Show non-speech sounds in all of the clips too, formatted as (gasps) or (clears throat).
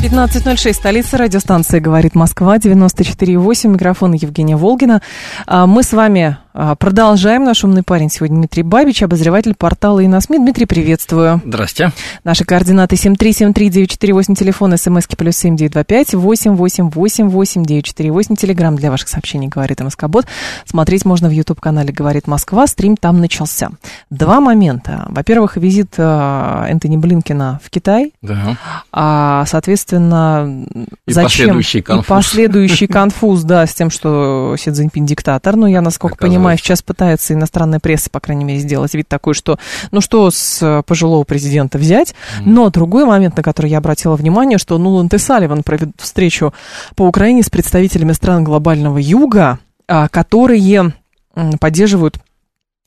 15.06, столица радиостанции «Говорит Москва», 94.8, микрофон Евгения Волгина. А, мы с вами продолжаем. Наш умный парень сегодня Дмитрий Бабич, обозреватель портала «Иносми». Дмитрий, приветствую. Здрасте. Наши координаты 7373948, телефон, смски плюс 7925 888 948, телеграмм для ваших сообщений «Говорит МСК-бот». Смотреть можно в YouTube-канале «Говорит Москва», стрим там начался. Два момента. Во-первых, визит а, Энтони Блинкина в Китай. Да. А, соответственно, И зачем... последующий конфуз. И последующий конфуз, да, с тем, что Си Цзиньпин диктатор. Ну, я, насколько Оказывается. Понимаю, сейчас пытается иностранная пресса, по крайней мере, сделать вид такой, что ну что с э, пожилого президента взять. Но другой момент, на который я обратила внимание, что Нуланд и Салливан проведут встречу по Украине с представителями стран глобального юга, а, которые поддерживают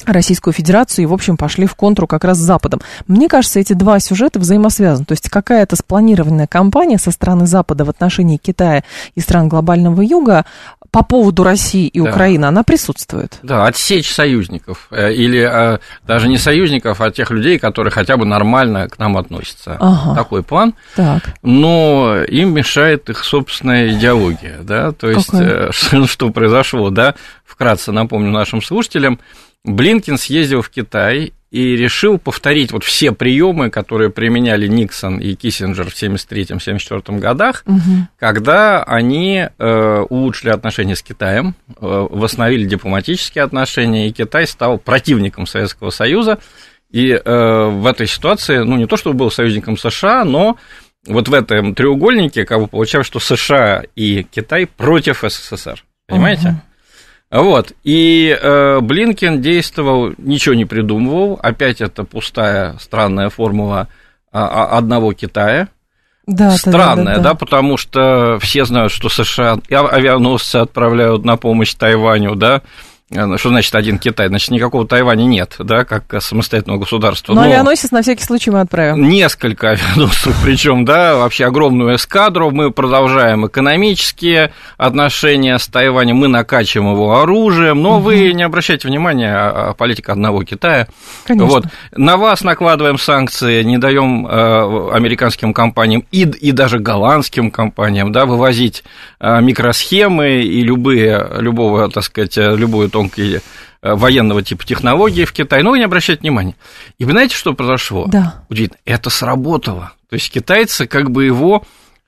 Российскую Федерацию и, в общем, пошли в контру как раз с Западом. Мне кажется, эти два сюжета взаимосвязаны. То есть какая-то спланированная кампания со стороны Запада в отношении Китая и стран глобального юга по поводу России и Да. Украины, она присутствует. Да, отсечь союзников. Э, Или э, даже не союзников, а тех людей, которые хотя бы нормально к нам относятся. Ага. Такой план. Так. Но им мешает их собственная идеология, да, то есть Какая? э, (laughs) что, что произошло, да, вкратце напомню нашим слушателям, Блинкин съездил в Китай и решил повторить вот все приемы, которые применяли Никсон и Киссинджер в 1973-1974 годах, Мгм. когда они э, улучшили отношения с Китаем, э, восстановили дипломатические отношения, и Китай стал противником Советского Союза. И э, в этой ситуации, ну, не то чтобы был союзником США, но вот в этом треугольнике как бы получалось, что США и Китай против СССР. Понимаете? Мгм. Вот. И э, Блинкен действовал, ничего не придумывал. Опять это пустая, странная формула а, а, одного Китая. Да, да, Странная, да, да, да. потому что все знают, что США авианосцы отправляют на помощь Тайваню, да. Э, Что значит один Китай? Значит, никакого Тайваня нет, да, как самостоятельного государства. Но Но- авианосец на всякий случай мы отправим. Несколько (laughs) авианосцев, причем, да, вообще огромную эскадру. Мы продолжаем экономические отношения с Тайванем, мы накачиваем его оружием, но вы не обращайте внимания, а- а политика одного Китая. Конечно. Вот. На вас накладываем санкции, не даем э, американским компаниям и, и даже голландским компаниям да, вывозить э, микросхемы и любые, любого, так сказать, любую тонкие э, военного типа технологии в Китай. Но вы не обращайте внимания. И вы знаете, что произошло? Да. Удивительно. Это сработало. То есть китайцы как бы его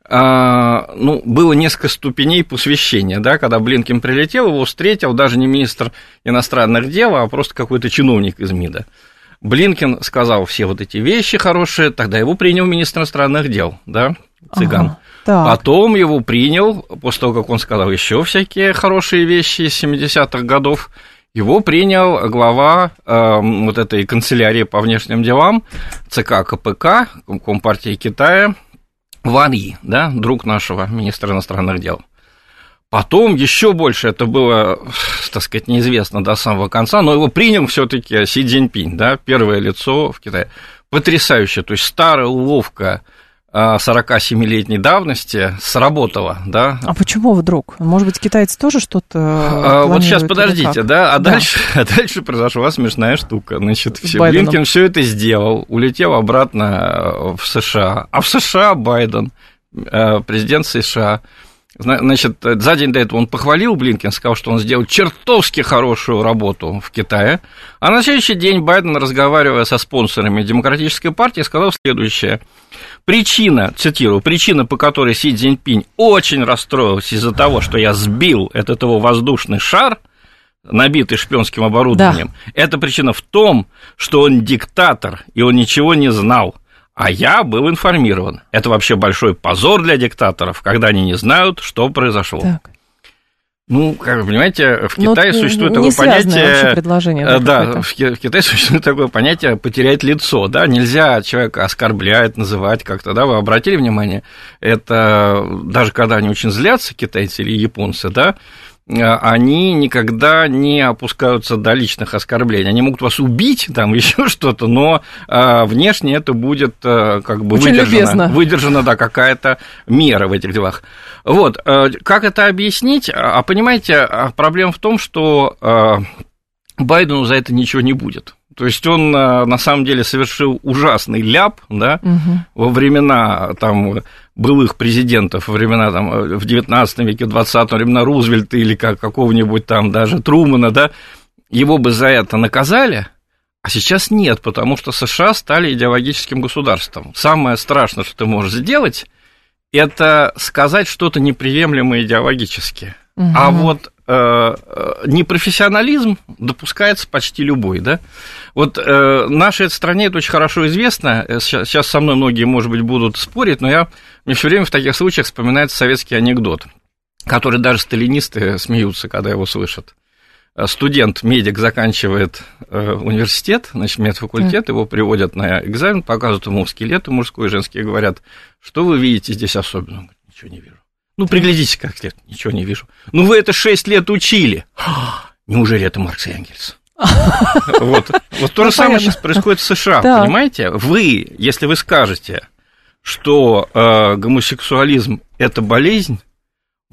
а, ну, было несколько ступеней посвящения, да, когда Блинкин прилетел, его встретил даже не министр иностранных дел, а просто какой-то чиновник из МИДа. Блинкин сказал все вот эти вещи хорошие, тогда его принял министр иностранных дел, да, цыган. Ага. Так. Потом его принял, после того, как он сказал еще всякие хорошие вещи из 70-х годов, его принял глава э, вот этой канцелярии по внешним делам ЦК КПК, Компартии Китая, Ван И, да, друг нашего министра иностранных дел. Потом еще больше это было, так сказать, неизвестно до самого конца, но его принял все-таки Си Цзиньпинь, да, первое лицо в Китае. Потрясающе, то есть старая уловка 47-летней давности сработала, да, А почему вдруг? Может быть, китайцы тоже что-то а, вот сейчас подождите, да, а Да. дальше, (laughs) а дальше произошла смешная штука. Значит, все, Байденом. Блинкин все это сделал, улетел обратно в США. А в США Байден, э, президент США, зна- значит, за день до этого он похвалил Блинкин, сказал, что он сделал чертовски хорошую работу в Китае. А на следующий день Байден, разговаривая со спонсорами Демократической партии, сказал следующее. Причина, цитирую, причина, по которой Си Цзиньпинь очень расстроился из-за того, что я сбил этот его воздушный шар, набитый шпионским оборудованием, эта причина в том, что он диктатор, и он ничего не знал. А я был информирован. Это вообще большой позор для диктаторов, когда они не знают, что произошло. Так. Ну, как вы понимаете, в Ну, Китае не- существует такое понятие... предложение, Э, да, Да, в, в Китае (laughs) существует такое понятие потерять лицо, да, нельзя человека оскорблять, называть как-то, да, вы обратили внимание, это даже когда они очень злятся, китайцы или японцы, да, они никогда не опускаются до личных оскорблений. Они могут вас убить, там (laughs) еще что-то, но а, внешне это будет как бы Очень выдержано, любезно. выдержана да, какая-то мера в этих делах. Вот, а, как это объяснить? А понимаете, а проблема в том, что а, Байдену за это ничего не будет. То есть он а, на самом деле совершил ужасный ляп, да, Мгм. во времена там былых президентов, во времена там в 19 веке, в 20 времена Рузвельта или как какого-нибудь там даже Трумана, да, его бы за это наказали, а сейчас нет, потому что США стали идеологическим государством. Самое страшное, что ты можешь сделать, это сказать что-то неприемлемое идеологически. Мгм. А вот э, э, непрофессионализм допускается почти любой, да? Вот э, нашей стране это очень хорошо известно. Э, Сейчас, сейчас со мной многие, может быть, будут спорить, но я мне все время в таких случаях вспоминается советский анекдот, который даже сталинисты смеются, когда его слышат. Э, Студент, медик заканчивает э, университет, значит, медфакультет, его приводят на экзамен, показывают ему скелеты мужской и женский, и говорят, что вы видите здесь особенно? Он говорит, ничего не вижу. Ну, приглядитесь как след, ничего не вижу. Ну, вы это 6 лет учили. (gasps) Неужели это Маркс и Энгельс? (laughs) Вот, вот то Ну, же самое сейчас происходит в США, понимаете? Вы, если вы скажете, что э, гомосексуализм – это болезнь,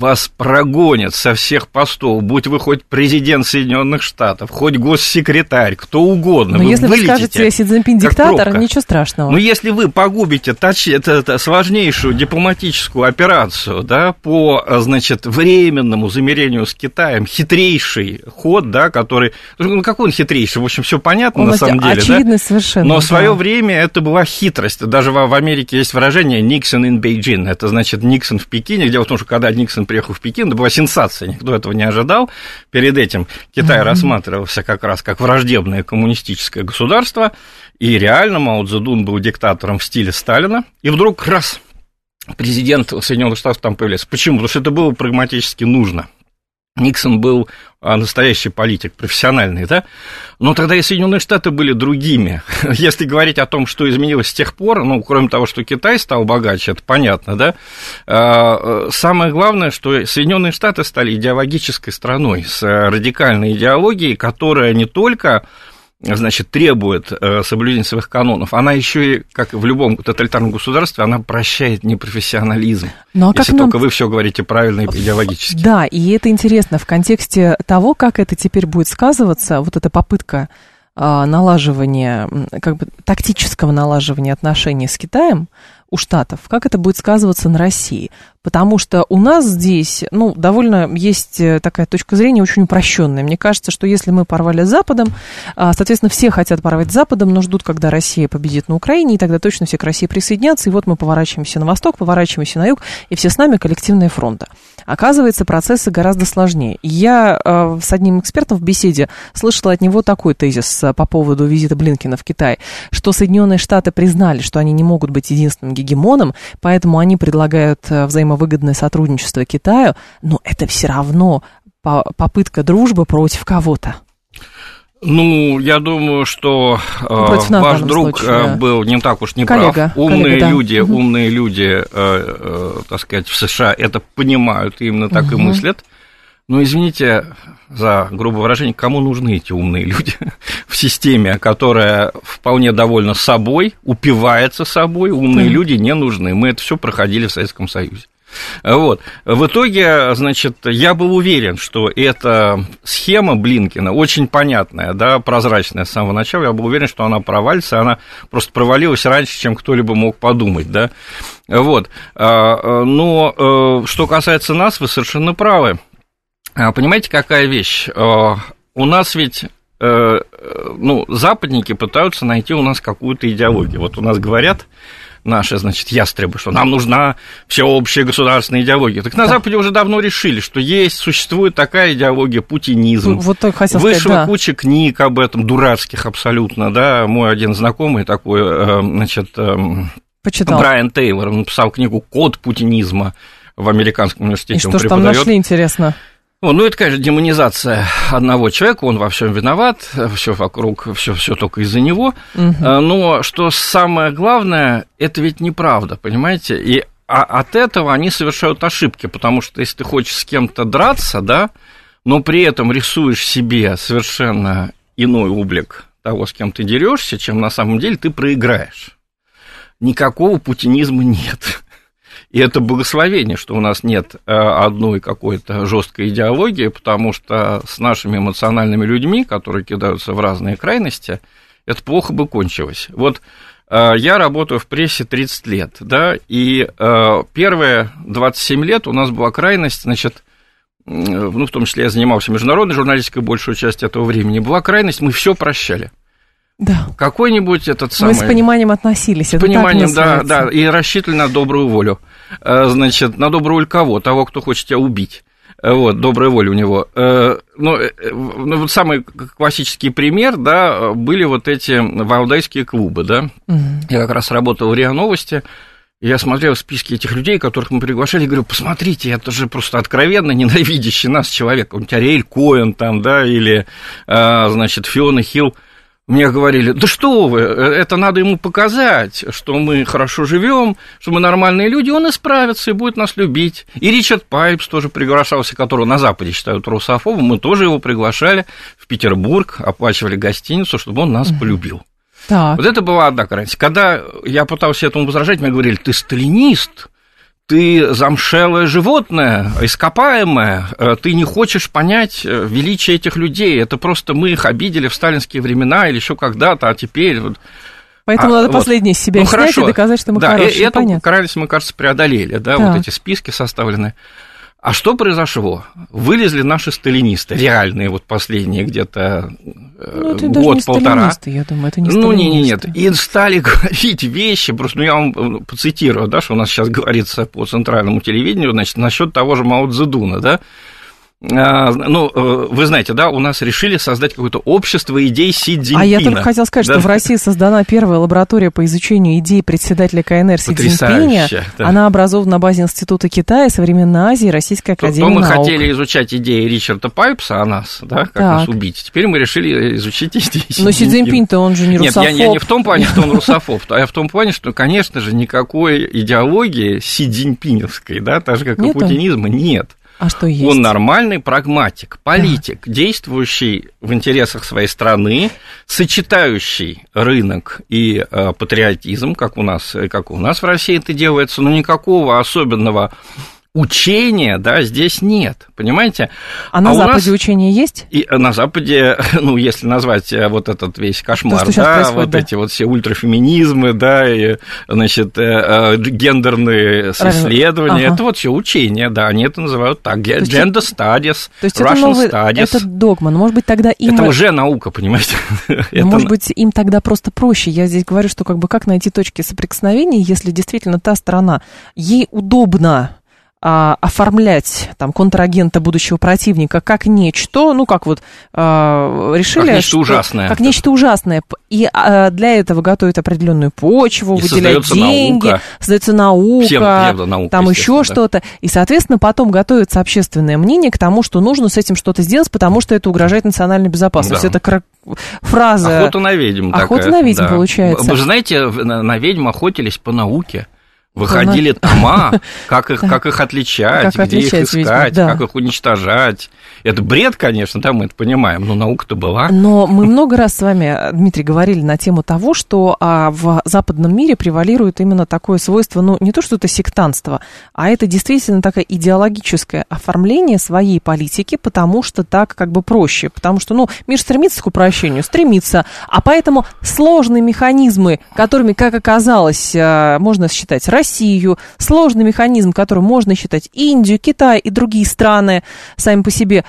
вас прогонят со всех постов, будь вы хоть президент Соединенных Штатов, хоть госсекретарь, кто угодно. Но вы если вы скажете Си Цзиньпин диктатор, ничего страшного. но если вы погубите тач- это, это сложнейшую дипломатическую операцию, да, по, значит, временному замерению с Китаем, хитрейший ход, да, который, ну, какой он хитрейший, в общем, все понятно Он на самом деле, да? очевидный совершенно. Но в да. свое время это была хитрость. Даже в, в Америке есть выражение «Никсон in Beijing». Это значит Никсон в Пекине. Дело в том, что когда Никсон приехал в Пекин, это была сенсация. Никто этого не ожидал. Перед этим Китай рассматривался как раз как враждебное коммунистическое государство. И реально Мао Цзэдун был диктатором в стиле Сталина. И вдруг раз президент Соединенных Штатов там появляется. Почему? Потому что это было прагматически нужно. Никсон был а, настоящий политик, профессиональный, да? Но тогда и Соединенные Штаты были другими. (laughs) Если говорить о том, что изменилось с тех пор, ну, кроме того, что Китай стал богаче, это понятно, да? А, э, Самое главное, что Соединенные Штаты стали идеологической страной с э, радикальной идеологией, которая не только значит, требует э, соблюдения своих канонов, она еще и, как и в любом тоталитарном государстве, она прощает непрофессионализм. Ну, а если нам только вы все говорите правильно и идеологически. Да, и это интересно в контексте того, как это теперь будет сказываться, вот эта попытка а, налаживания, как бы тактического налаживания отношений с Китаем у Штатов, как это будет сказываться на России. Потому что у нас здесь, ну, довольно есть э, такая точка зрения очень упрощенная. Мне кажется, что если мы порвали с Западом, а, соответственно, все хотят порвать с Западом, но ждут, когда Россия победит на Украине, и тогда точно все к России присоединятся, и вот мы поворачиваемся на восток, поворачиваемся на юг, и все с нами коллективная фронта. Оказывается, процессы гораздо сложнее. Я э, с одним экспертом в беседе слышала от него такой тезис э, по поводу визита Блинкина в Китай, что Соединенные Штаты признали, что они не могут быть единственным гегемоном, поэтому они предлагают э, взаимовыгодное сотрудничество Китаю, но это все равно по- попытка дружбы против кого-то. Ну, я думаю, что э, Против нас ваш друг случае, э, да. был не так уж не Коллега, прав. Умные коллега, да. люди, Мгм. умные люди, э, э, так сказать, в США это понимают и именно так и Мгм. мыслят. Но извините за грубое выражение, кому нужны эти умные люди (laughs) в системе, которая вполне довольна собой, упивается собой, умные Мгм. люди не нужны. Мы это все проходили в Советском Союзе. Вот. В итоге, значит, я был уверен, что эта схема Блинкина очень понятная, да, прозрачная с самого начала. Я был уверен, что она провалится, она просто провалилась раньше, чем кто-либо мог подумать, да. Вот. А, Но э, что касается нас, вы совершенно правы. А, Понимаете, какая вещь? А, У нас ведь э, э, ну, западники пытаются найти у нас какую-то идеологию. Вот у нас говорят наши, значит, ястребы, что нам нужна всеобщая государственная идеология. Так на Да. Западе уже давно решили, что есть, существует такая идеология, путинизм. Вот только хотел Вышла сказать, да. куча книг об этом, дурацких абсолютно, да. Мой один знакомый такой, э, значит, эм, Почитал. Брайан Тейлор, он написал книгу «Код путинизма» в американском университете. И что ж там нашли, интересно? О, ну, это, конечно, демонизация одного человека, он во всем виноват, все вокруг, все, все только из-за него. А, Но что самое главное, это ведь неправда, понимаете? И а от этого они совершают ошибки, потому что если ты хочешь с кем-то драться, да, но при этом рисуешь себе совершенно иной облик того, с кем ты дерешься, чем на самом деле ты проиграешь. Никакого путинизма нет. И это благословение, что у нас нет э, одной какой-то жесткой идеологии, потому что с нашими эмоциональными людьми, которые кидаются в разные крайности, это плохо бы кончилось. Вот э, я работаю в прессе 30 лет, да, и э, первые 27 лет у нас была крайность, значит, ну, в том числе я занимался международной журналистикой большую часть этого времени, была крайность, мы все прощали. Да. Какой-нибудь этот самый... Мы с пониманием относились. С пониманием, да, да, и рассчитывали на добрую волю. Э, значит, на добрую волю кого? Того, кто хочет тебя убить. Э, вот, добрая воля у него. Э, ну, ну, вот самый классический пример, да, были вот эти валдайские клубы, да. Угу. Я как раз работал в РИА Новости, я смотрел списки этих людей, которых мы приглашали, и говорю, посмотрите, это же просто откровенно ненавидящий нас человек. Он Ариэль Коэн там, да, или, значит, Фиона Хилл мне говорили, да что вы, это надо ему показать, что мы хорошо живем, что мы нормальные люди, он исправится и будет нас любить. И Ричард Пайпс тоже приглашался, которого на Западе считают русофобом, мы тоже его приглашали в Петербург, оплачивали гостиницу, чтобы он нас полюбил. Так. Вот это была одна крайность. Когда я пытался этому возражать, мне говорили, ты сталинист, ты замшелое животное, ископаемое, э, ты не хочешь понять э, величие этих людей. Это просто мы их обидели в сталинские времена или еще когда-то, а теперь... Поэтому а, надо вот. последнее из себя ну, снять хорошо. и доказать, что мы да, хорошие. И эту понятно. крайность мы, кажется, преодолели, да, так. вот эти списки составлены. А что произошло? Вылезли наши сталинисты, реальные, вот последние где-то ну, год-полтора. я думаю, это не Ну, не, не, нет. И стали (laughs) говорить вещи, просто, ну, я вам э, поцитирую, да, что у нас сейчас говорится по центральному телевидению, значит, насчет того же Мао Цзэдуна, да, ну, э, вы знаете, да, у нас решили создать какое-то общество идей Си Цзиньпина. А я только хотел сказать, да? что в России создана первая лаборатория по изучению идей председателя КНР Си Цзиньпиня. Да. Она образована на базе Института Китая, Современной Азии, Российской Академии то, то мы наук. хотели изучать идеи Ричарда Пайпса о нас, да, как так. нас убить. Теперь мы решили изучить идеи Си Но Си Цзиньпин-то он же не русофоб. Нет, я, я не в том плане, что он (laughs) русофоб, а я в том плане, что, конечно же, никакой идеологии Си Цзиньпиновской, да, так же, как и путинизма, нет. А что есть? Он нормальный прагматик, политик, да. действующий в интересах своей страны, сочетающий рынок и э, патриотизм, как у нас, как у нас в России это делается, но никакого особенного учения, да, здесь нет, понимаете? А на а Западе нас... учения есть? И на Западе, (laughs) ну, если назвать э, вот этот весь кошмар, То, да, вот да. эти вот все ультрафеминизмы, да, и, значит, э, э, гендерные Правильно. исследования, ага. это вот все учения, да, они это называют так, gender studies, То есть Russian это новый, studies. Это догма, но, может быть, тогда им... Это уже наука, понимаете? (laughs) это... Может быть, им тогда просто проще. Я здесь говорю, что как бы как найти точки соприкосновения, если действительно та сторона, ей удобно а, оформлять там контрагента будущего противника как нечто, ну как вот а, решили, как нечто что, ужасное, как нечто ужасное, и а, для этого готовят определенную почву, и выделяют деньги, наука. создается наука, там еще что-то, и соответственно потом готовится общественное мнение к тому, что нужно с этим что-то сделать, потому что это угрожает национальной безопасности. Да. Это фраза. Охота на ведьм. Охота такая, на ведьм да. получается. Вы знаете, на ведьм охотились по науке. Выходили тома, (laughs) как их, как их отличать, как где их искать, ведьму, да. как их уничтожать. Это бред, конечно, да, мы это понимаем, но наука-то была. Но мы много раз с вами, Дмитрий, говорили на тему того, что а, в западном мире превалирует именно такое свойство, ну, не то, что это сектантство, а это действительно такое идеологическое оформление своей политики, потому что так как бы проще, потому что, ну, мир стремится к упрощению, стремится, а поэтому сложные механизмы, которыми, как оказалось, а, можно считать Россию, сложный механизм, который можно считать Индию, Китай и другие страны сами по себе,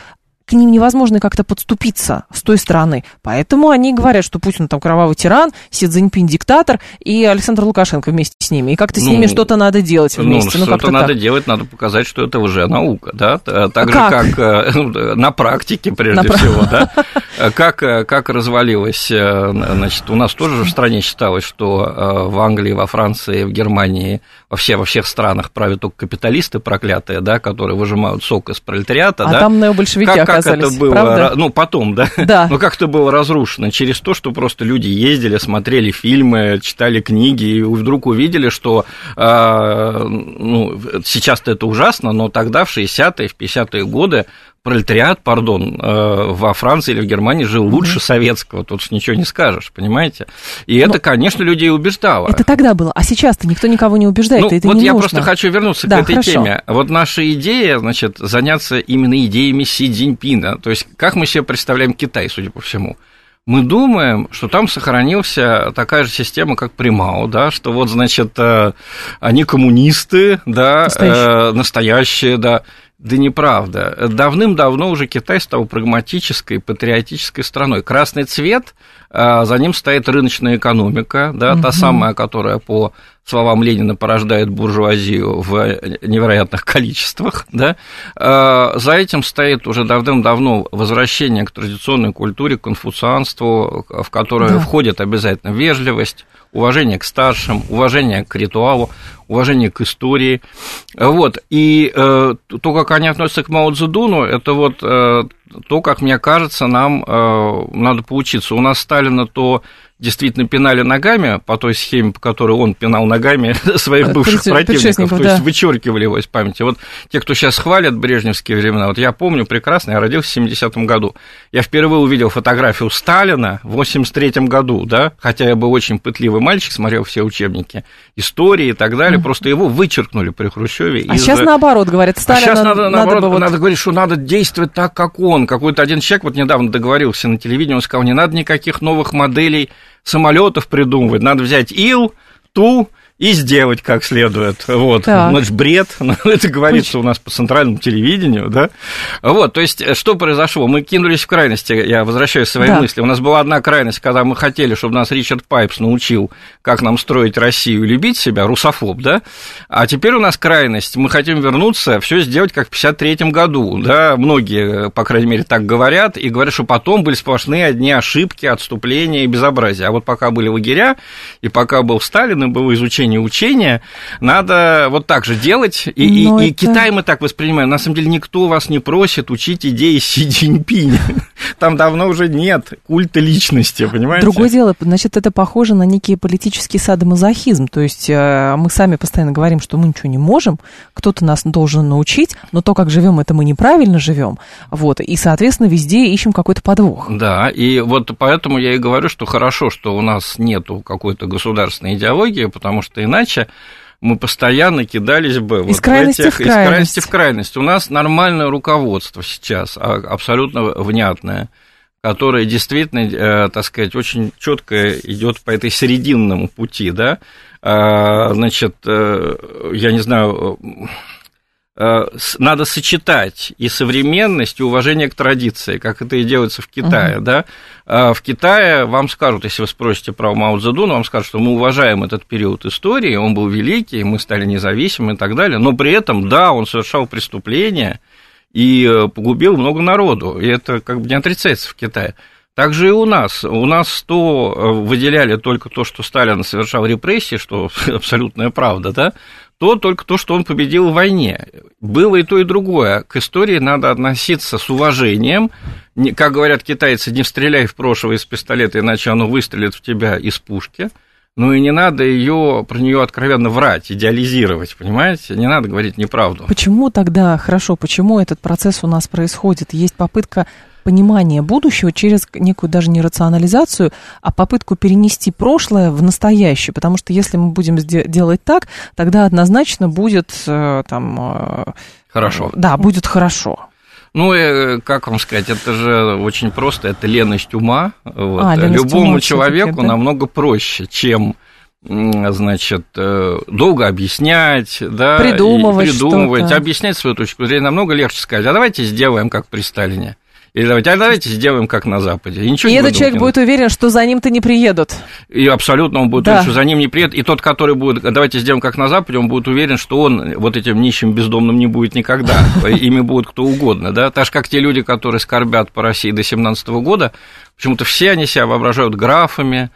к ним невозможно как-то подступиться с той стороны. Поэтому они говорят, что Путин там кровавый тиран, Си Цзиньпин диктатор, и Александр Лукашенко вместе с ними. И как-то с ну, ними что-то надо делать ну, вместе. Ну, что-то надо так. делать, надо показать, что это уже наука, да? Так же, как, как э, (laughs) ну, на практике, прежде на всего, да? (laughs) Как, э, как развалилось, э, значит, у нас тоже в стране считалось, что в Англии, во Франции, в Германии, во, все, во всех странах правят только капиталисты проклятые, да, которые выжимают сок из пролетариата, а да? там необольшевики как, как это было, правда? ну, потом, да? Да. (laughs) Но как это было разрушено? Через то, что просто люди ездили, смотрели фильмы, читали книги, и вдруг увидели, что, э, ну, сейчас-то это ужасно, но тогда, в 60-е, в 50-е годы, пролетариат, пардон, э, во Франции или в Германии жил лучше угу. советского, тут ничего не скажешь, понимаете? И Но это, конечно, людей убеждало. Это тогда было, а сейчас-то никто никого не убеждает, ну, это вот не я нужно. просто хочу вернуться да, к этой хорошо. теме. Вот наша идея, значит, заняться именно идеями Си Цзиньпина, то есть как мы себе представляем Китай, судя по всему мы думаем, что там сохранился такая же система, как Примау, да, что вот, значит, э, они коммунисты, да, настоящие, э, настоящие да, да неправда. Давным-давно уже Китай стал прагматической, патриотической страной. Красный цвет, а, за ним стоит рыночная экономика, да, угу. та самая, которая, по словам Ленина, порождает буржуазию в невероятных количествах. Да. А, за этим стоит уже давным-давно возвращение к традиционной культуре, к конфуцианству, в которое да. входит обязательно вежливость, уважение к старшим, уважение к ритуалу, уважение к истории. Вот. И э, то, как они относятся к Мао Цзэдуну, это вот э, то, как мне кажется, нам э, надо поучиться. У нас Сталина то действительно пинали ногами по той схеме, по которой он пинал ногами (laughs) своих бывших противников, то есть вычеркивали его из памяти. Вот те, кто сейчас хвалят брежневские времена, вот я помню прекрасно, я родился в 70-м году. Я впервые увидел фотографию Сталина в 83-м году, да, хотя я был очень пытливый мальчик, смотрел все учебники истории и так далее, mm-hmm. просто его вычеркнули при Хрущеве. А из... сейчас наоборот, говорят, Сталина а сейчас надо, надо, наоборот, вот... надо говорить, что надо действовать так, как он. Какой-то один человек вот недавно договорился на телевидении, он сказал, не надо никаких новых моделей самолетов придумывать, надо взять Ил, Ту и сделать как следует. Вот. Так. Значит, бред, (laughs) ну, это говорится у нас по центральному телевидению, да. Вот, то есть, э, что произошло? Мы кинулись в крайности, я возвращаюсь к своей да. мысли. У нас была одна крайность, когда мы хотели, чтобы нас Ричард Пайпс научил, как нам строить Россию и любить себя, русофоб, да. А теперь у нас крайность, мы хотим вернуться, все сделать как в 53 году, да. Многие, по крайней мере, так говорят, и говорят, что потом были сплошные одни ошибки, отступления и безобразия. А вот пока были лагеря, и пока был Сталин, и было изучение не учения, надо вот так же делать. И, и, это... и Китай мы так воспринимаем. На самом деле никто вас не просит учить идеи Си Цзиньпиня. (laughs) Там давно уже нет культа личности, понимаете? Другое дело, значит, это похоже на некий политический садомазохизм. То есть э, мы сами постоянно говорим, что мы ничего не можем, кто-то нас должен научить, но то, как живем, это мы неправильно живем. Вот, и, соответственно, везде ищем какой-то подвох. Да, и вот поэтому я и говорю, что хорошо, что у нас нету какой-то государственной идеологии, потому что иначе мы постоянно кидались бы из вот крайности в, этих, в крайность. из крайности в крайность. У нас нормальное руководство сейчас, а, абсолютно внятное, которое действительно, э, так сказать, очень четко идет по этой серединному пути, да. А, значит, э, я не знаю Э, надо сочетать и современность, и уважение к традиции, как это и делается в Китае, uh-huh. да. А в Китае вам скажут, если вы спросите про Мао Цзэдуна, вам скажут, что мы уважаем этот период истории, он был великий, мы стали независимы и так далее, но при этом, да, он совершал преступления и э, погубил много народу, и это как бы не отрицается в Китае. Также и у нас. У нас то э, выделяли только то, что Сталин совершал репрессии, что (laughs) абсолютная правда, да, то только то, что он победил в войне. Было и то, и другое. К истории надо относиться с уважением. Как говорят китайцы, не стреляй в прошлое из пистолета, иначе оно выстрелит в тебя из пушки. Ну и не надо ее про нее откровенно врать, идеализировать, понимаете? Не надо говорить неправду. Почему тогда, хорошо, почему этот процесс у нас происходит? Есть попытка понимание будущего через некую даже не рационализацию, а попытку перенести прошлое в настоящее. Потому что если мы будем делать так, тогда однозначно будет э, там... Э, хорошо. Да, будет хорошо. Ну, э, как вам сказать, это же очень просто, это леность ума. Вот. А, леность Любому ума человеку да? намного проще, чем значит, долго объяснять, да, придумывать, придумывать объяснять свою точку зрения намного легче сказать, а давайте сделаем как при Сталине. Или давайте, а давайте сделаем как на Западе. И, ничего и этот человек будет уверен, что за ним-то не приедут. И абсолютно он будет да. уверен, что за ним не приедут. И тот, который будет, давайте сделаем как на Западе, он будет уверен, что он вот этим нищим бездомным не будет никогда. (laughs) Ими будет кто угодно. Да? Так же, как те люди, которые скорбят по России до 17 года, почему-то все они себя воображают графами,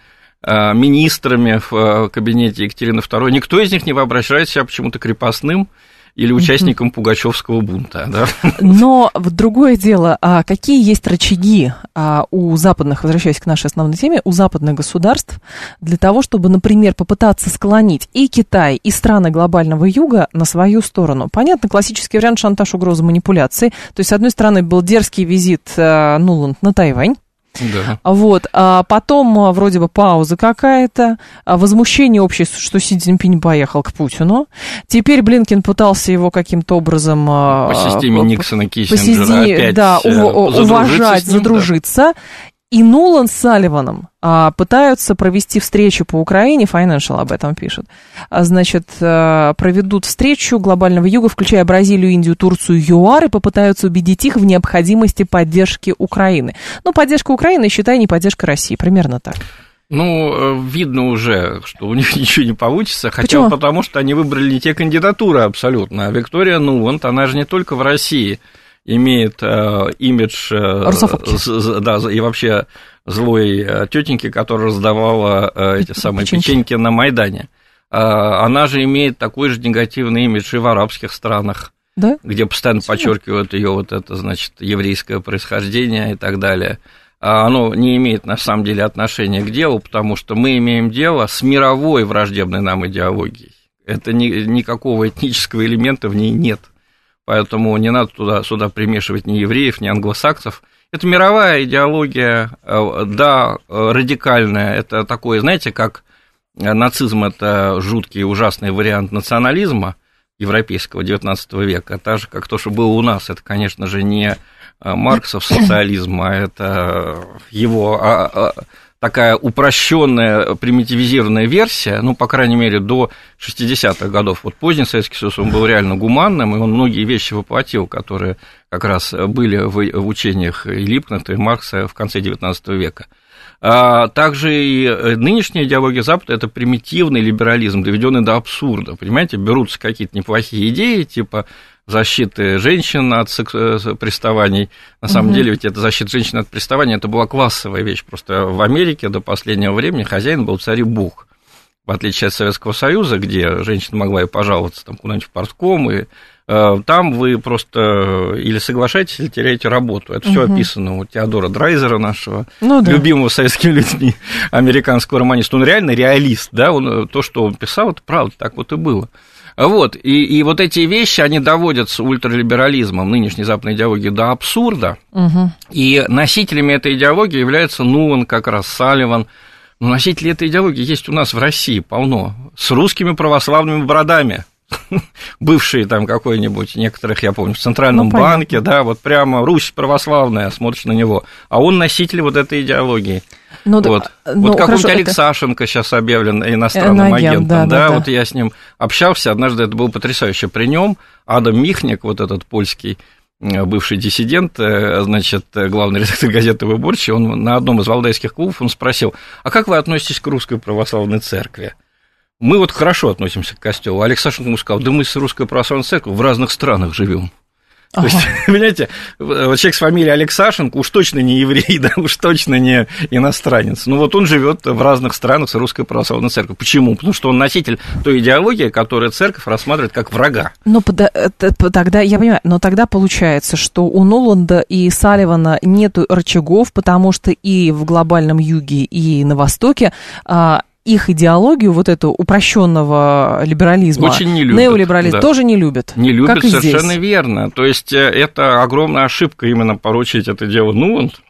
э, министрами в э, кабинете Екатерины II. Никто из них не воображает себя почему-то крепостным, или участником Пугачевского бунта. Да? Но в другое дело, а какие есть рычаги а, у западных, возвращаясь к нашей основной теме, у западных государств для того, чтобы, например, попытаться склонить и Китай, и страны глобального юга на свою сторону? Понятно, классический вариант шантаж, угроза, манипуляции. То есть, с одной стороны, был дерзкий визит а, Нуланд на Тайвань, да. Вот. А потом а, вроде бы пауза какая-то, а возмущение общее, что Си Цзиньпинь поехал к Путину. Теперь Блинкин пытался его каким-то образом... А, по системе Никсона, Киссинджера по опять да, э, уважать, с ним, задружиться. Да. И Нулан с Салливаном а, пытаются провести встречу по Украине, Financial об этом пишет. А, значит, а, проведут встречу глобального юга, включая Бразилию, Индию, Турцию, ЮАР, и попытаются убедить их в необходимости поддержки Украины. Но поддержка Украины, считай, не поддержка России, примерно так. Ну, э, видно уже, что у них (laughs) ничего не получится, хотя Почему? потому что они выбрали не те кандидатуры абсолютно. А Виктория Нуланд, она же не только в России имеет э, имидж э, з, да, и вообще злой э, тетеньки, которая раздавала э, эти самые печеньки. печеньки на Майдане. Э, она же имеет такой же негативный имидж и в арабских странах, да? где постоянно Почему? подчеркивают ее вот это, значит, еврейское происхождение и так далее. А оно не имеет на самом деле отношения к делу, потому что мы имеем дело с мировой враждебной нам идеологией. Это ни, никакого этнического элемента в ней нет. Поэтому не надо туда, сюда примешивать ни евреев, ни англосаксов. Это мировая идеология, э, да, радикальная. Это такое, знаете, как нацизм – это жуткий ужасный вариант национализма европейского XIX века, так же, как то, что было у нас. Это, конечно же, не Марксов социализм, а это его а, а, такая упрощенная, примитивизированная версия, ну, по крайней мере, до 60-х годов. Вот поздний Советский Союз, он был реально гуманным, и он многие вещи воплотил, которые как раз были в, учениях и Липкнета, и Маркса в конце XIX века. А также и нынешняя идеология Запада – это примитивный либерализм, доведенный до абсурда. Понимаете, берутся какие-то неплохие идеи, типа защиты женщин от э, приставаний. На самом угу. деле, ведь это защита женщин от приставаний, это была классовая вещь. Просто в Америке до последнего времени хозяин был царь и бог. В отличие от Советского Союза, где женщина могла и пожаловаться там куда-нибудь в портком, и э, там вы просто или соглашаетесь, или теряете работу. Это все угу. описано у Теодора Драйзера, нашего ну, да. любимого советскими людьми американского романиста. Он реально реалист, да, он, то, что он писал, это правда, так вот и было. Вот, и, и вот эти вещи, они доводят с ультралиберализмом нынешней западной идеологии до абсурда, угу. и носителями этой идеологии являются Нулан, как раз Салливан, но носители этой идеологии есть у нас в России полно, с русскими православными бродами, (laughs) бывшие там какой-нибудь, некоторых, я помню, в Центральном ну, банке, да, вот прямо Русь православная, смотришь на него, а он носитель вот этой идеологии. Ну, вот, ну, вот какой-нибудь Олег это... Сашенко сейчас объявлен иностранным агент, агентом, да, да, да, вот я с ним общался, однажды это было потрясающе при нем, Адам Михник, вот этот польский э, бывший диссидент, э, значит, главный (laughs) редактор газеты «Выборчий», он на одном из валдайских клубов он спросил, а как вы относитесь к русской православной церкви? Мы вот хорошо относимся к костелу. Олег Сашенко ему сказал, да мы с русской православной церковью в разных странах живем. То есть, (laughs) понимаете, вот человек с фамилией Алексашенко уж точно не еврей, (laughs) да, уж точно не иностранец. Ну вот он живет в разных странах с русской православной церковью. Почему? Потому что он носитель той идеологии, которую церковь рассматривает как врага. Ну, тогда, я понимаю, но тогда получается, что у Ноланда и Салливана нет рычагов, потому что и в глобальном юге, и на востоке а, их идеологию, вот эту упрощенного либерализма, Очень не любят, неолиберализм, да. тоже не любят. Не любят, как совершенно здесь. верно. То есть э, это огромная ошибка именно поручить это дело Нуланд,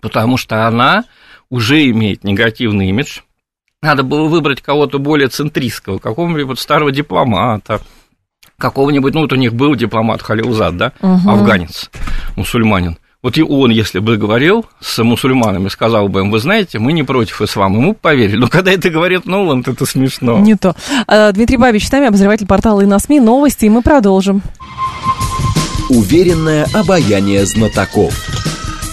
потому что она уже имеет негативный имидж. Надо было выбрать кого-то более центристского, какого-нибудь старого дипломата, какого-нибудь, ну вот у них был дипломат Халилзад, да, угу. афганец, мусульманин. Вот и он, если бы говорил с мусульманами, сказал бы им, вы знаете, мы не против ислама, ему поверили. Но когда это говорит Ноланд, это смешно. Не то. А, Дмитрий Бабич с нами, обозреватель портала «Иносми». Новости, и мы продолжим. Уверенное обаяние знатоков.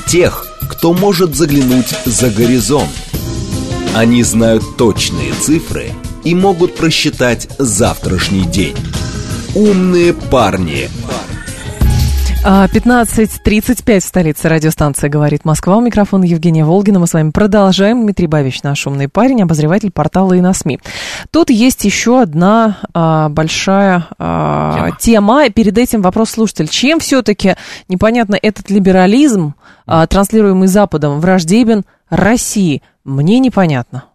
Тех, кто может заглянуть за горизонт. Они знают точные цифры и могут просчитать завтрашний день. Умные парни. парни 15.35 а, в столице радиостанции «Говорит Москва». У микрофона Евгения Волгина. Мы с вами продолжаем. Дмитрий Бавич, наш умный парень, обозреватель портала и на СМИ. Тут есть еще одна а, большая а, тема. тема. Перед этим вопрос слушатель. Чем все-таки, непонятно, этот либерализм, а, транслируемый Западом, враждебен России? Мне непонятно.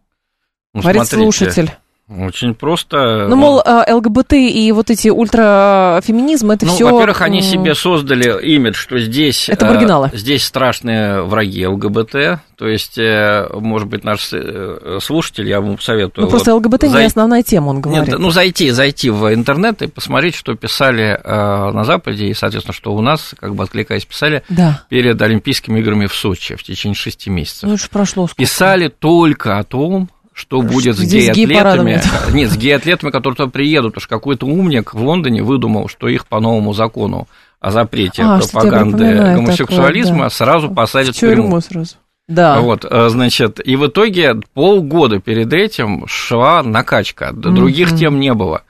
Ну, Говорит смотрите. слушатель. Очень просто. Ну, мол, э, ЛГБТ и вот эти ультрафеминизм, это ну, все... во-первых, они себе создали имидж, что здесь... Это маргиналы. Здесь страшные враги ЛГБТ, то есть, э, может быть, наш э, слушатель, я вам советую... Ну, просто ЛГБТ зай... не основная тема, он говорит. Нет, ну, зайти, зайти в интернет и посмотреть, что писали на Западе, и, соответственно, что у нас, как бы откликаясь, писали да. перед Олимпийскими играми в Сочи в течение шести месяцев. Ну, это же прошло сколько? Писали только о том, что будет с гей-атлетами. Нет, с гей-атлетами, которые туда приедут, потому что какой-то умник в Лондоне выдумал, что их по новому закону о запрете а, пропаганды гомосексуализма такое, да. сразу посадят в тюрьму. сразу. Да. Вот, э, значит, и в итоге полгода перед этим шла накачка, других mm-hmm. тем не было.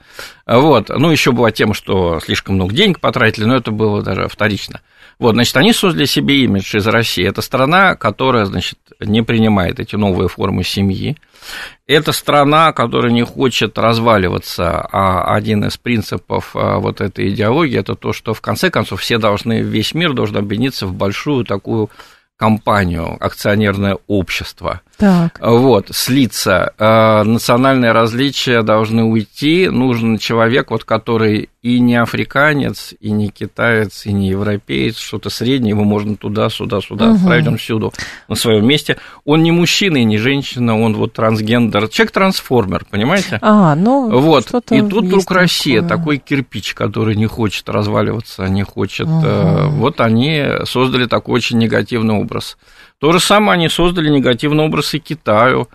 Вот, ну, еще была тема, что слишком много денег потратили, но это было даже вторично. Вот, значит, они создали себе имидж из России. Это страна, которая, значит, не принимает эти новые формы семьи. Это страна, которая не хочет разваливаться, а один из принципов а, вот этой идеологии – это то, что в конце концов все должны, весь мир должен объединиться в большую такую компанию, акционерное общество. Так. Вот, слиться. А, национальные различия должны уйти. Нужен человек, вот, который и не африканец, и не китаец, и не европеец, что-то среднее, его можно туда, сюда, сюда угу. отправить, он всюду на своем месте. Он не мужчина и не женщина, он вот трансгендер, человек-трансформер, понимаете? А, ну, вот. И тут вдруг Россия, такое. такой кирпич, который не хочет разваливаться, не хочет. Угу. Вот они создали такой очень негативный образ. То же самое они создали негативный образ и Китаю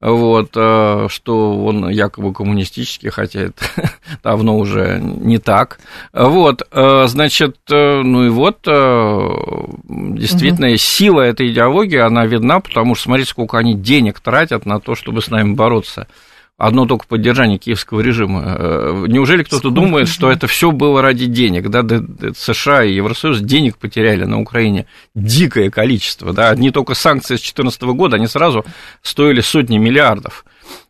вот, э, что он якобы коммунистический, хотя это (laughs) давно уже не так. Вот, э, значит, э, ну и вот, действительно, угу. сила этой идеологии, она видна, потому что смотрите, сколько они денег тратят на то, чтобы с нами бороться одно только поддержание киевского режима. Э, неужели кто-то думает, что это все было ради денег? Да, США и Евросоюз денег потеряли на Украине дикое количество. Да? Одни только санкции с 2014 года, они сразу стоили сотни миллиардов.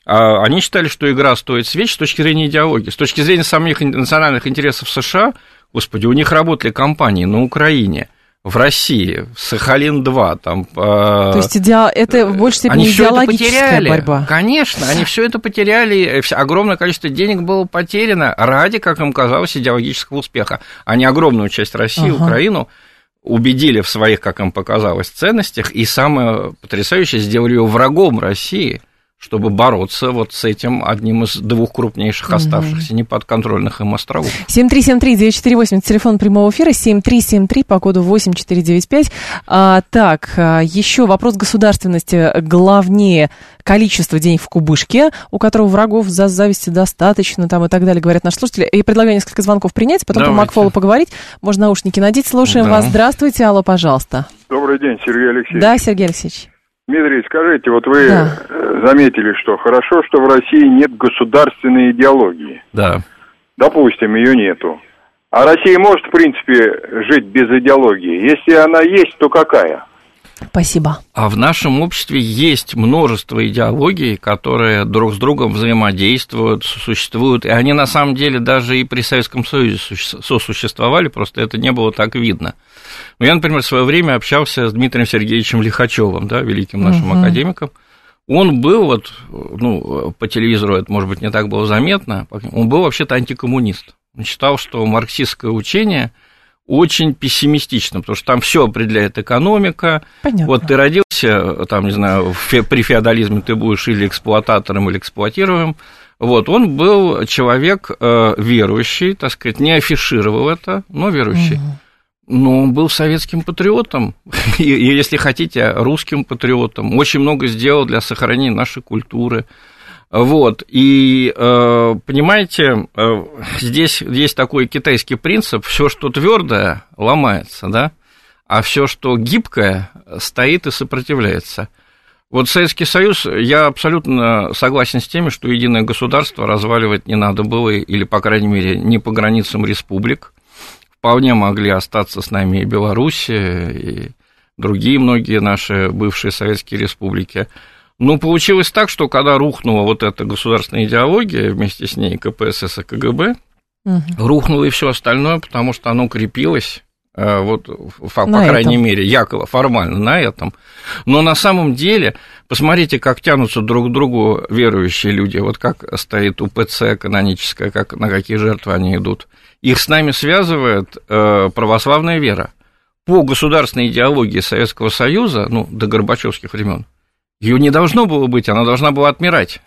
А они считали, что игра стоит свеч с точки зрения идеологии. С точки зрения самих национальных интересов США, господи, у них работали компании на Украине – в России, Сахалин-2, там... То есть идеал, это в большей степени они идеологическая борьба? Конечно, они все это потеряли, огромное количество денег было потеряно ради, как им казалось, идеологического успеха. Они огромную часть России, ага. Украину убедили в своих, как им показалось, ценностях, и самое потрясающее, сделали ее врагом России – чтобы бороться вот с этим одним из двух крупнейших оставшихся неподконтрольных им островов. 7373948, телефон прямого эфира, 7373 по коду 8495. А, так, а, еще вопрос государственности главнее количество денег в кубышке, у которого врагов за зависти достаточно, там и так далее, говорят наши слушатели. И предлагаю несколько звонков принять, потом Давайте. по Макфолу поговорить. Можно наушники надеть. Слушаем да. вас. Здравствуйте. Алло, пожалуйста. Добрый день, Сергей Алексеевич. Да, Сергей Алексеевич. Дмитрий, скажите, вот вы да. Э, заметили, что хорошо, что в России нет государственной идеологии. Да. Допустим, ее нету. А Россия может, в принципе, жить без идеологии? Если она есть, то какая? Спасибо. А в нашем обществе есть множество идеологий, которые друг с другом взаимодействуют, существуют, и они на самом деле даже и при Советском Союзе сосуществовали, просто это не было так видно. Ну, я, например, в свое время общался с Дмитрием Сергеевичем Лихачевым, да, великим нашим угу. академиком. Он был, вот, ну, по телевизору это, может быть, не так было заметно, он был вообще-то антикоммунист. Он считал, что марксистское учение очень пессимистично, потому что там все определяет экономика. Понятно. Вот ты родился, там, не знаю, при феодализме ты будешь или эксплуататором, или эксплуатируемым. Вот, он был человек э, верующий, так сказать, не афишировал это, но верующий. Угу. Но он был советским патриотом, (laughs) и, если хотите, русским патриотом. Очень много сделал для сохранения нашей культуры. Вот, и, э, понимаете, э, здесь есть такой китайский принцип, все, что твердое, ломается, да, а все, что гибкое, стоит и сопротивляется. Вот Советский Союз, я абсолютно согласен с теми, что единое государство разваливать не надо было, или, по крайней мере, не по границам республик, вполне могли остаться с нами и Белоруссия, и другие многие наши бывшие советские республики. Но получилось так, что когда рухнула вот эта государственная идеология, вместе с ней КПСС и КГБ, угу. рухнуло и все остальное, потому что оно крепилось Э, вот, по на крайней этом. мере, якобы формально на этом. Но на самом деле, посмотрите, как тянутся друг к другу верующие люди, вот как стоит УПЦ каноническая, как, на какие жертвы они идут. Их с нами связывает э, православная вера. По государственной идеологии Советского Союза, ну, до Горбачевских времен, ее не должно было быть, она должна была отмирать.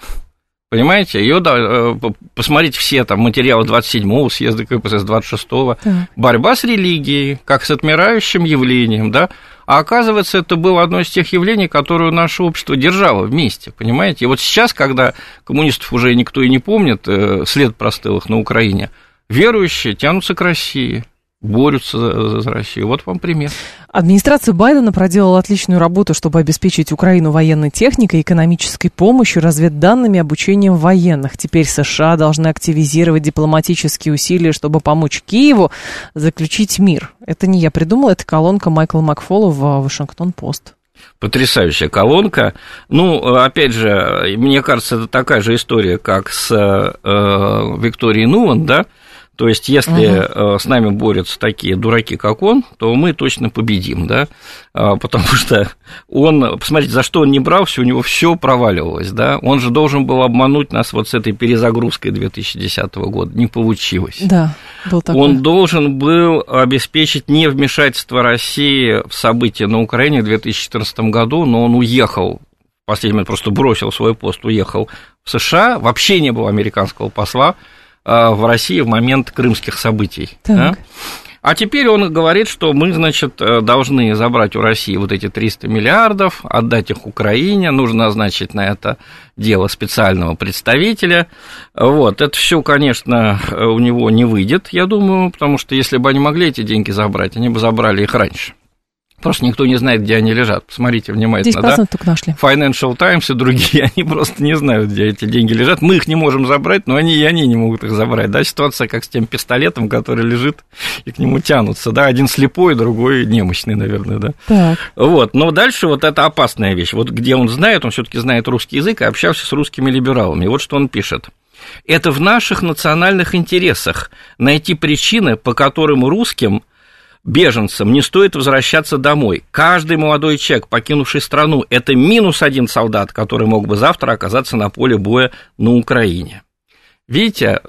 Понимаете, ее, да, э, посмотреть все там материалы 27-го съезда КПСС, 26-го. Да. Борьба с религией, как с отмирающим явлением, да. А оказывается, это было одно из тех явлений, которое наше общество держало вместе, понимаете? И вот сейчас, когда коммунистов уже никто и не помнит, э, след простыл их на Украине, верующие тянутся к России, борются за, Россию. Вот вам пример. Администрация Байдена проделала отличную работу, чтобы обеспечить Украину военной техникой, экономической помощью, разведданными, обучением военных. Теперь США должны активизировать дипломатические усилия, чтобы помочь Киеву заключить мир. Это не я придумала, это колонка Майкла Макфола в Вашингтон-Пост. Потрясающая колонка. Ну, опять же, мне кажется, это такая же история, как с э, Викторией Нуан, да, то есть, если угу. с нами борются такие дураки, как он, то мы точно победим, да, а, потому что он, посмотрите, за что он не брался, у него все проваливалось, да, он же должен был обмануть нас вот с этой перезагрузкой 2010 года, не получилось. Да, был такой. Он должен был обеспечить невмешательство России в события на Украине в 2014 году, но он уехал в последний момент просто бросил свой пост, уехал в США, вообще не было американского посла, в России в момент крымских событий. Да? А теперь он говорит, что мы, значит, э, должны забрать у России вот эти 300 миллиардов, отдать их Украине, нужно назначить на это дело специального представителя. Вот, это все, конечно, у него не выйдет, я думаю, потому что если бы они могли эти деньги забрать, они бы забрали их раньше. Просто никто не знает, где они лежат. Посмотрите внимательно, 10% да? только нашли. Financial Times и другие, (laughs) они просто не знают, где эти деньги лежат. Мы их не можем забрать, но они и они не могут их забрать. Да, ситуация как с тем пистолетом, который лежит, и к нему тянутся. Да, один слепой, другой немощный, наверное, да. Так. Вот, но дальше вот это опасная вещь. Вот где он знает, он все таки знает русский язык и общался с русскими либералами. И вот что он пишет. Это в наших национальных интересах найти причины, по которым русским – беженцам не стоит возвращаться домой. Каждый молодой человек, покинувший страну, это минус один солдат, который мог бы завтра оказаться на поле боя на Украине. Видите,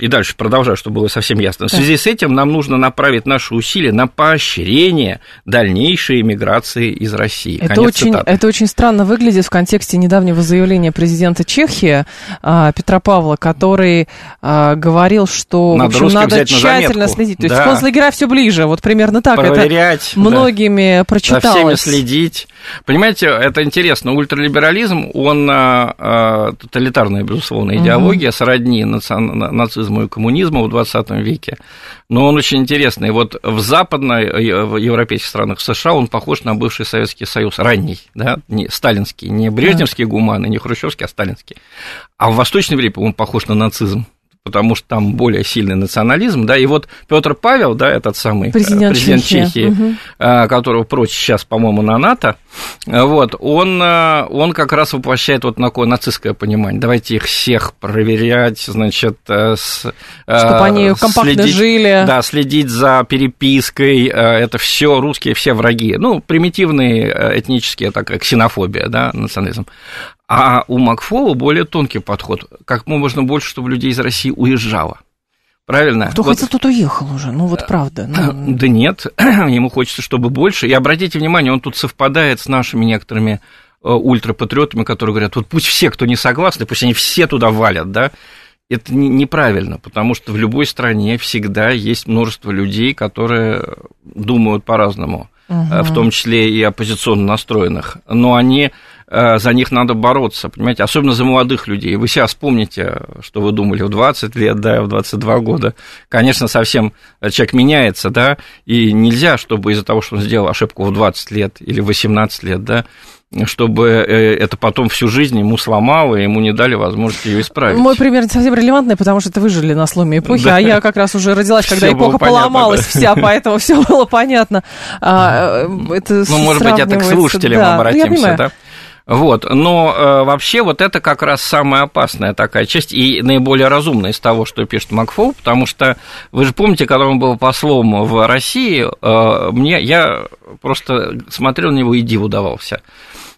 и дальше продолжаю, чтобы было совсем ясно. В связи с этим нам нужно направить наши усилия на поощрение дальнейшей иммиграции из России. Это очень, это очень странно выглядит в контексте недавнего заявления президента Чехии а, Петра Павла, который а, говорил, что надо, в общем, надо тщательно следить. То есть да. концлагеря все ближе, вот примерно так. Проверять. Это многими да. прочиталось. За всеми следить. Понимаете, это интересно. Ультралиберализм, он а, тоталитарная, безусловно, идеология, угу. сродни нацизму и коммунизму в 20 веке, но он очень интересный. Вот в западной э, в европейских странах, в США, он похож на бывший Советский Союз, ранний, да, не сталинский, не брежневский гуманы, не хрущевский, а сталинский. А в Восточной Европе он похож на нацизм потому что там более сильный национализм, да, и вот Петр Павел, да, этот самый президент, президент Чехии, Чехии угу. которого прочь сейчас, по-моему, на НАТО, вот, он, э, он как раз воплощает вот такое нацистское понимание. Давайте их всех проверять, значит, с, чтобы они компактно следить, жили. Да, следить за перепиской, это все русские, все враги. Ну, примитивные этнические, такая ксенофобия, да, национализм. А у Макфола более тонкий подход. Как можно больше, чтобы людей из России уезжало. Правильно? Кто вот... хотел, тот уехал уже, ну вот правда. (clears throat) Ну... Да нет, (clears throat) ему хочется, чтобы больше. И обратите внимание, он тут совпадает с нашими некоторыми э, ультрапатриотами, которые говорят, вот пусть все, кто не согласны, пусть они все туда валят, да. Это неправильно, потому что в любой стране всегда есть множество людей, которые думают по-разному, угу. в том числе и оппозиционно настроенных. Но они Э, за них надо бороться, понимаете, особенно за молодых людей. Вы сейчас вспомните, что вы думали в 20 лет, да, в 22 года. Конечно, совсем человек меняется, да, и нельзя, чтобы из-за того, что он сделал ошибку в 20 лет или 18 лет, да, чтобы э, это потом всю жизнь ему сломало, и ему не дали возможности ее исправить. Мой пример не совсем релевантный, потому что это вы жили на сломе эпохи, да. а я как раз уже родилась, когда Всё эпоха понятно, поломалась да. вся, поэтому все было понятно. А, э, это Ну, может быть, это к слушателям да. Ну, обратимся, да? Вот, но э, вообще вот это как раз самая опасная такая часть и наиболее разумная из того, что пишет Макфол, потому что вы же помните, когда он был послом в России, э, мне я просто смотрел на него и диву давался.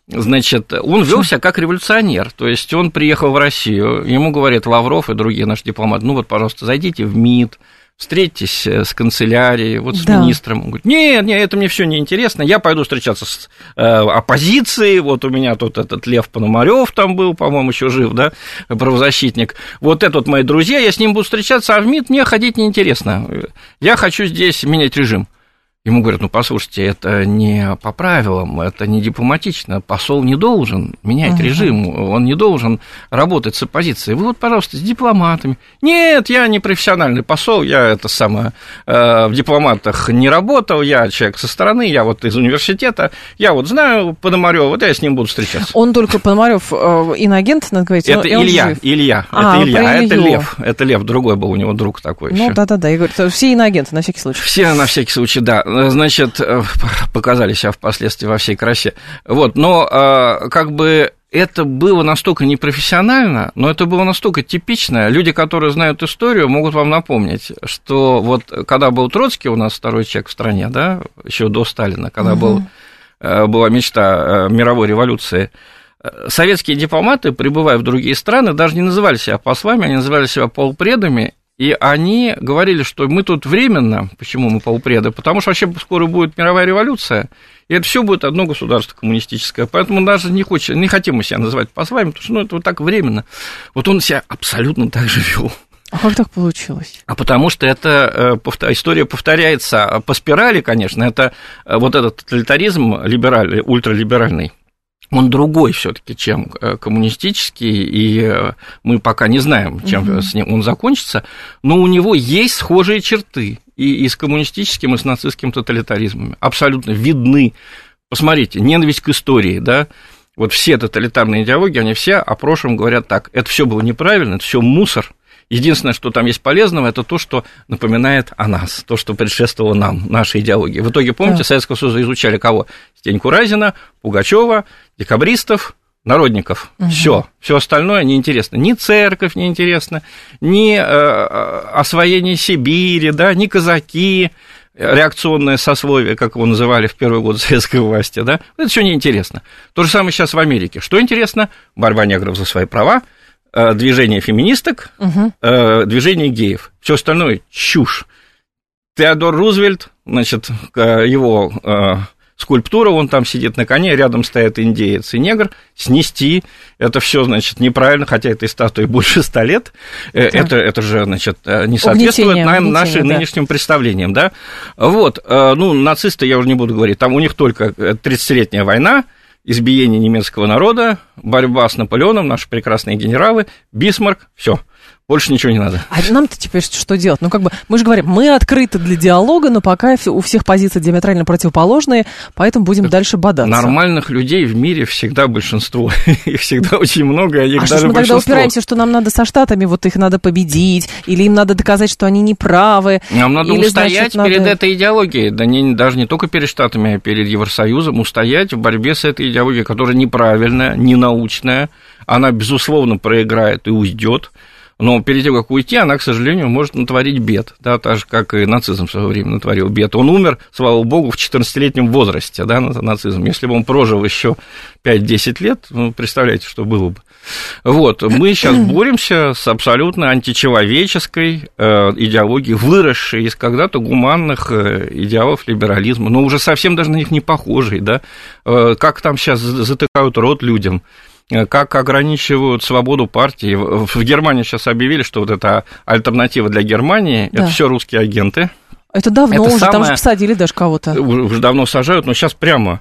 Значит, он вел себя как революционер, то есть он приехал в Россию, ему говорят Лавров и другие наши дипломаты, ну вот, пожалуйста, зайдите в МИД, встретитесь э, с канцелярией, вот с Да. министром. Он говорит, нет, нет, это мне все неинтересно, я пойду встречаться с э, оппозицией, вот у меня тут этот Лев Пономарев там был, по-моему, еще жив, да, правозащитник. Вот это вот мои друзья, я с ним буду встречаться, а в МИД мне ходить неинтересно. Я хочу здесь менять режим. Ему говорят, ну, послушайте, это не по правилам, это не дипломатично, посол не должен менять Ага. режим, он не должен работать с оппозицией. Вы вот, пожалуйста, с дипломатами. Нет, я не профессиональный посол, я это самое, э, в дипломатах не работал, я человек со стороны, я вот из университета, я вот знаю Пономарева, вот я с ним буду встречаться. Он только Пономарев э, иноагент, надо говорить, Это Илья, жив. Илья, А, это Илья, а это. Лев, это Лев, другой был у него друг такой Ну, да-да-да, все иноагенты, на всякий случай. Все на всякий случай, да. Значит, э, (laughs) показали себя впоследствии во всей красе. Вот, но э, как бы это было настолько непрофессионально, но это было настолько типично. Люди, которые знают историю, могут вам напомнить, что вот когда был Троцкий у нас второй человек в стране, да, еще до Сталина, когда был, э, была мечта э, мировой революции, э, советские дипломаты, прибывая в другие страны, даже не называли себя послами, они называли себя полпредами, и они говорили, что мы тут временно, почему мы полпреды, потому что вообще скоро будет мировая революция, и это все будет одно государство коммунистическое, поэтому даже не, хочет, не хотим мы себя называть послами, потому что ну, это вот так временно. Вот он себя абсолютно так же вел. А как так получилось? А потому что это э, история повторяется по спирали, конечно, это э, вот этот тоталитаризм либеральный, ультралиберальный, он другой все-таки, чем э, коммунистический, и э, мы пока не знаем, чем Мгм. с ним он закончится, но у него есть схожие черты и, и с коммунистическим, и с нацистским тоталитаризмом, абсолютно видны. Посмотрите, ненависть к истории, да, вот все тоталитарные идеологии, они все о прошлом говорят так, это все было неправильно, это все мусор, Единственное, что там есть полезного, это то, что напоминает о нас, то, что предшествовало нам, нашей идеологии. В итоге, помните, Да. Советского Союза изучали кого? Стеньку Разина, Пугачева, декабристов, народников. Мгм. Все, все остальное неинтересно. Ни церковь неинтересна, ни э, освоение Сибири, да, ни казаки, реакционное сословие, как его называли в первый год (laughs) советской власти, да, это все неинтересно. То же самое сейчас в Америке. Что интересно? Борьба негров за свои права, э, движение феминисток, э, движение геев. Все остальное чушь. Теодор Рузвельт, значит, э, его э, скульптура, он там сидит на коне, рядом стоят индеец и негр, снести, это все, значит, неправильно, хотя этой статуе больше ста лет, Э, Да. это, это же, значит, э, не соответствует Угнетение, нам, нашим да. нынешним представлениям, да. Вот, э, ну, нацисты, я уже не буду говорить, там у них только э, 30-летняя война, избиение немецкого народа, борьба с Наполеоном, наши прекрасные генералы, Бисмарк, все, больше ничего не надо. А нам-то теперь что делать? Ну, как бы, мы же говорим, мы открыты для диалога, но пока у всех позиции диаметрально противоположные, поэтому будем дальше бодаться. Нормальных людей в мире всегда большинство. (laughs) Их всегда очень много, и их А что даже мы тогда упираемся, что нам надо со Штатами, вот их надо победить, или им надо доказать, что они не правы? Нам надо Или, устоять значит, надо- перед этой идеологией, да не, даже не только перед Штатами, а перед Евросоюзом, устоять в борьбе с этой идеологией, которая неправильная, ненаучная, она, безусловно, проиграет и уйдет, но перед тем, как уйти, она, к сожалению, может натворить бед, да, так же, как и нацизм в свое время натворил бед. Он умер, слава богу, в 14-летнем возрасте, да, на- нацизм. Если бы он прожил еще 5-10 лет, ну, представляете, что было бы. Вот, мы сейчас (clears throat) боремся с абсолютно античеловеческой э, идеологией, выросшей из когда-то гуманных э, идеалов либерализма, но уже совсем даже на них не похожей, да, Э, как там сейчас затыкают рот людям, как ограничивают свободу партии. В Германии сейчас объявили, что вот эта альтернатива для Германии, Да. это все русские агенты, Это давно Это уже, там самое- же посадили даже кого-то. уже давно сажают, но сейчас прямо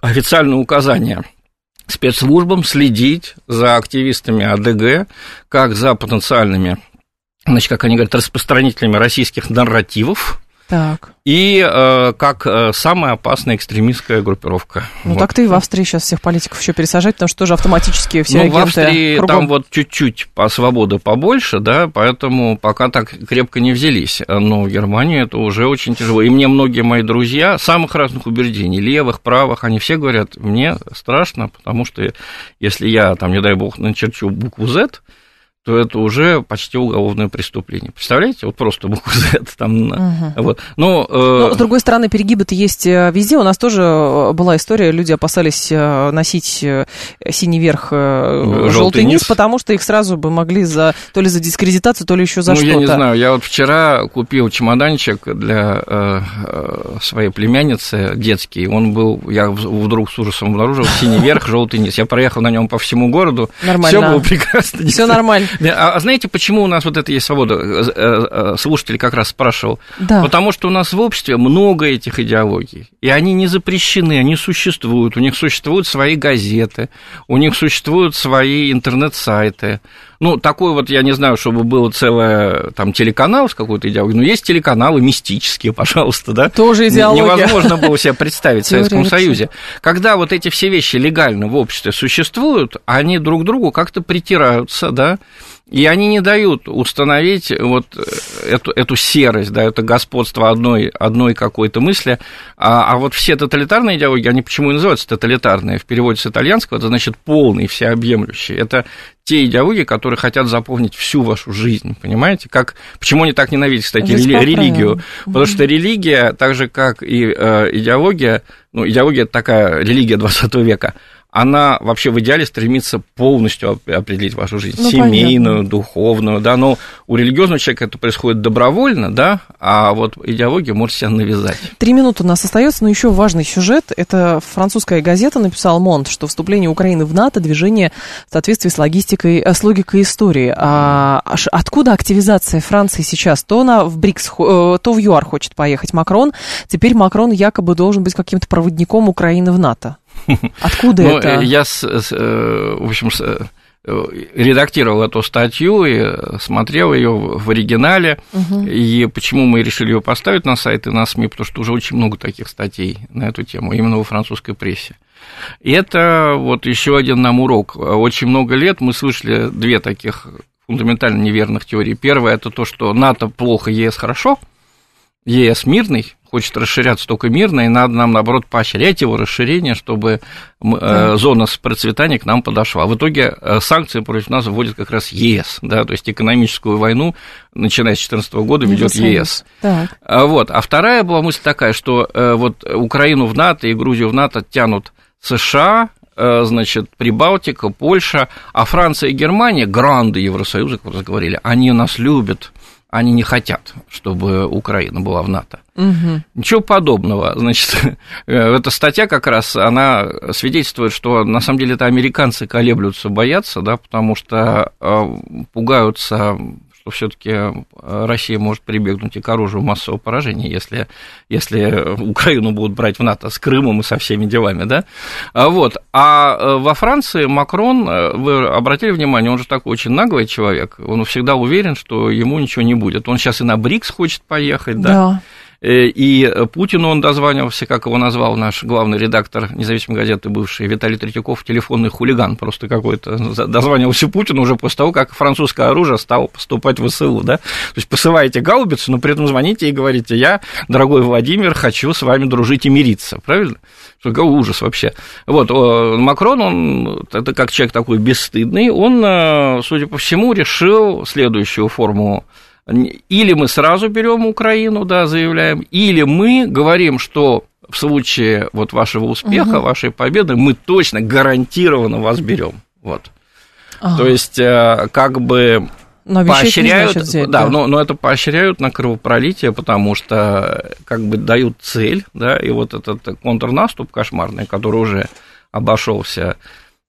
официальное указание спецслужбам следить за активистами АДГ, как за потенциальными, значит, как они говорят, распространителями российских нарративов, Так. и э, как э, самая опасная экстремистская группировка. Ну Вот. так-то и в Австрии сейчас всех политиков еще пересажать, потому что тоже автоматически все ну, агенты в Австрии кругом. там вот чуть-чуть по свободы побольше, да, поэтому пока так крепко не взялись. Но в Германии это уже очень тяжело. И мне многие мои друзья самых разных убеждений, левых, правых, они все говорят, мне страшно, потому что если я, там, не дай бог, начерчу букву Z, то это уже почти уголовное преступление. Представляете? Вот просто букву Z там. Мгм. Вот. Ну, э, Но, с другой стороны, перегибы-то есть э, везде. У нас тоже э, была история, люди опасались э, носить синий верх, Желтый желтый низ, низ. потому что их сразу бы могли за то ли за дискредитацию, то ли еще за ну, что-то. я не знаю, я вот вчера купил чемоданчик для э, своей племянницы детский. Он был, я вдруг с ужасом обнаружил, синий верх, желтый низ. Я проехал на нем по всему городу. Нормально. Все было прекрасно. Все нормально. А, а знаете, почему у нас вот это есть свобода? Э, э, э, Слушатель как раз спрашивал. Да. Потому что у нас в обществе много этих идеологий, и они не запрещены, они существуют. У них существуют свои газеты, у них существуют свои интернет-сайты. Ну, такой вот, я не знаю, чтобы был целый там телеканал с какой-то идеологией, но есть телеканалы мистические, (laughs) пожалуйста, да? Тоже идеология. Невозможно было себе представить в Советском Союзе. Когда вот эти все вещи легально в обществе существуют, они друг другу как-то притираются, да, и они не дают установить вот э, эту, эту серость, да, это господство одной, одной какой-то мысли. А, а вот все тоталитарные идеологии, они почему и называются тоталитарные? В переводе с итальянского это значит полный, всеобъемлющий. Это те идеологии, которые хотят заполнить всю вашу жизнь, понимаете? Как, почему они так ненавидят, кстати, Здесь рели- религию? Потому что религия, так же как и э, идеология, ну, идеология это такая религия 20 века, она вообще в идеале стремится полностью оп- определить вашу жизнь, Ну, семейную, духовную, да, но у религиозного человека это происходит добровольно, да, а вот идеология может себя навязать. Три минуты у нас остается, но еще важный сюжет. Это французская газета написал Монт, что вступление Украины в НАТО движение в соответствии с логистикой, э, с логикой истории. А откуда активизация Франции сейчас? То она в БРИКС, э, то в ЮАР хочет поехать Макрон. Теперь Макрон якобы должен быть каким-то проводником Украины в НАТО. Откуда Ну, это? я, с- с, э, в общем, с- э, редактировал эту статью и э, смотрел ее в оригинале. Мгм. И почему мы решили ее поставить на сайт и на СМИ, потому что уже очень много таких статей на эту тему, именно во французской прессе. И это вот еще один нам урок. Очень много лет мы слышали две таких фундаментально неверных теории. Первая это то, что НАТО плохо, ЕС хорошо, ЕС мирный, хочет расширяться только мирно, и надо нам, наоборот, поощрять его расширение, чтобы э, зона с процветания к нам подошла. В итоге э, санкции против нас вводит как раз ЕС, да, то есть экономическую войну, начиная с 2014 года, ведет. ЕС. Так. А Вот. А вторая была мысль такая, что э, вот Украину в НАТО и Грузию в НАТО тянут США, значит, Прибалтика, Польша, а Франция и Германия, гранды Евросоюза, как вы говорили, они нас любят, они не хотят, чтобы Украина была в НАТО. Мгм. Ничего подобного. Значит, (laughs) э, эта статья как раз, она свидетельствует, что на самом деле это американцы колеблются, боятся, да, потому что э, пугаются, что все-таки Россия может прибегнуть и к оружию массового поражения, если, если Украину будут брать в НАТО с Крымом и со всеми делами, да. А Вот. А э, во Франции Макрон, э, вы обратили внимание, он же такой очень наглый человек, он всегда уверен, что ему ничего не будет. Он сейчас и на БРИКС хочет поехать, да. Да. Э, И Путину он дозванивался, как его назвал наш главный редактор независимой газеты бывший Виталий Третьяков, телефонный хулиган просто какой-то. Дозванивался Путину уже после того, как французское оружие стало поступать в ВСУ, да? То есть посылаете гаубицу, но при этом звоните и говорите, я, дорогой Владимир, хочу с вами дружить и мириться, правильно? Что какой ужас вообще. Вот, Макрон, он, это как человек такой бесстыдный, он, э, судя по всему, решил следующую форму или мы сразу берем Украину, да, заявляем, или мы говорим, что в случае вот вашего успеха, Мгм. вашей победы, мы точно гарантированно вас берем. Вот. Ага. То есть, э, как бы Но поощряют, взять, да, Но, но это поощряют на кровопролитие, потому что как бы дают цель, да, и вот этот контрнаступ кошмарный, который уже обошелся э,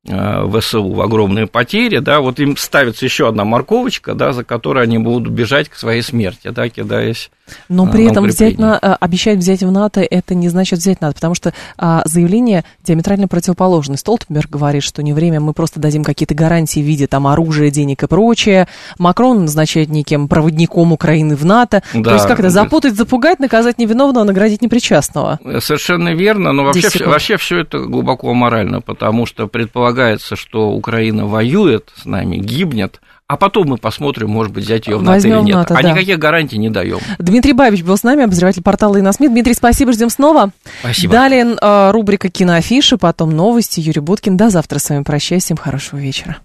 ВСУ в огромные потери, да, вот им ставится еще одна морковочка, да, за которой они будут бежать к своей смерти, да, кидаясь но при этом взять на, э, обещать взять в НАТО, это не значит взять НАТО, потому что а, заявление диаметрально противоположное. Столтенберг говорит, что не время, мы просто дадим какие-то гарантии в виде там оружия, денег и прочее. Макрон назначает неким проводником Украины в НАТО. Да. То есть как это, запутать, запугать, наказать невиновного, наградить непричастного. Совершенно верно, но вообще, вообще все это глубоко аморально, потому что предполагается, что Украина воюет с нами, гибнет, а потом мы посмотрим, может быть, взять ее в НАТО или нет. НАТО, а да. никаких гарантий не даем. Дмитрий Бабич был с нами, обозреватель портала Иносмит. Дмитрий, спасибо, ждем снова. Спасибо. Далее э, рубрика «Киноафиши», потом новости. Юрий Буткин. До завтра с вами прощаюсь. Всем хорошего вечера.